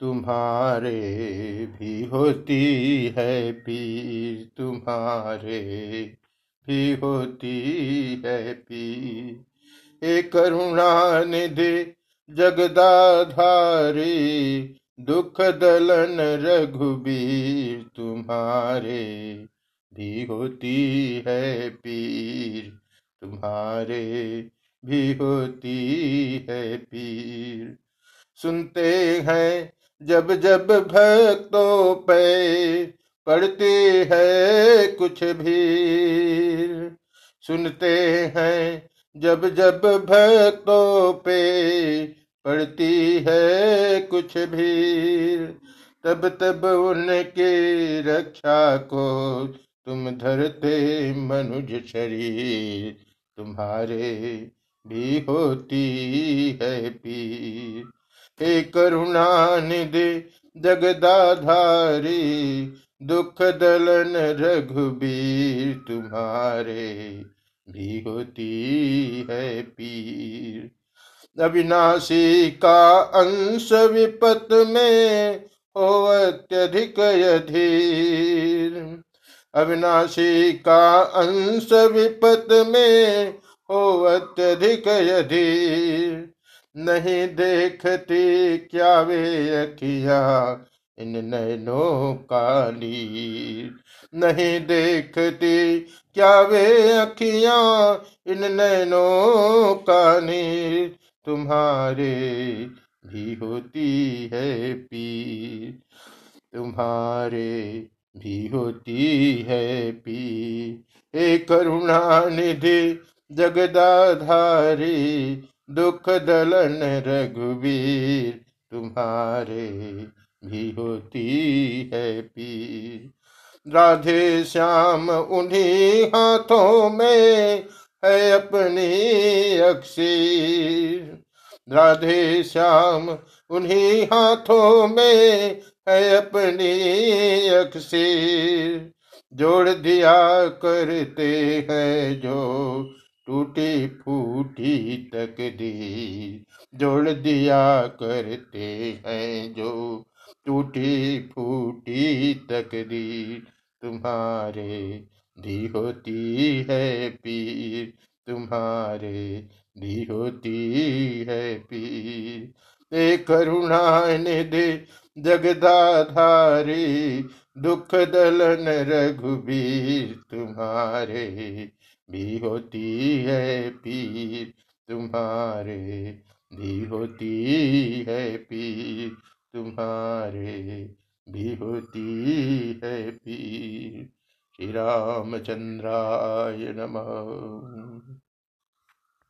तुम्हारे भी होती है पीर, तुम्हारे भी होती है पीर। हे करुणा निधि जगदाधारी, दुख दलन रघुबीर, तुम्हारे भी होती है पीर, तुम्हारे भी होती है पीर। सुनते हैं जब जब भक्तों पे पड़ती है कुछ भी सुनते हैं जब जब भक्तों पे पड़ती है कुछ भी तब तब उनके रक्षा को तुम धरते मनुज शरीर, तुम्हारे भी होती है पीर हे करुणा निधि जगदाधारी, दुख दलन रघुबीर तुम्हारे भी होती है पीर। अविनाशी का अंश विपत में हो अत्यधिक अधीर। अविनाशी का अंश विपत में हो अत्यधिक अधीर। नहीं देखती, क्या वे अखिया इन नैनों का नीर? नहीं देखती, क्या वे अखिया इन नैनों का नीर? तुम्हारे भी होती है पीर। तुम्हारे भी होती है पीर। हे करुणा निधि जगदाधारी दुख दलन रघुवीर, तुम्हारे भी होती है पीर। राधे श्याम, उन्हीं हाथों में है अपनी अक्सीर राधे श्याम, उन्हीं हाथों में है अपनी अक्सीर जोड़ दिया करते हैं जो टूटी फूटी तक दी जोड़ दिया करते हैं जो टूटी फूटी तक दी तुम्हारे दी होती है पीर, तुम्हारे दी होती है पीर। एक करुणा निधि जगदाधारी, दुख दलन रघुबीर, तुम्हारे भी होती है पीर, तुम्हारे भी होती है पीर, तुम्हारे भी होती है पीर। श्री रामचंद्राय नमः।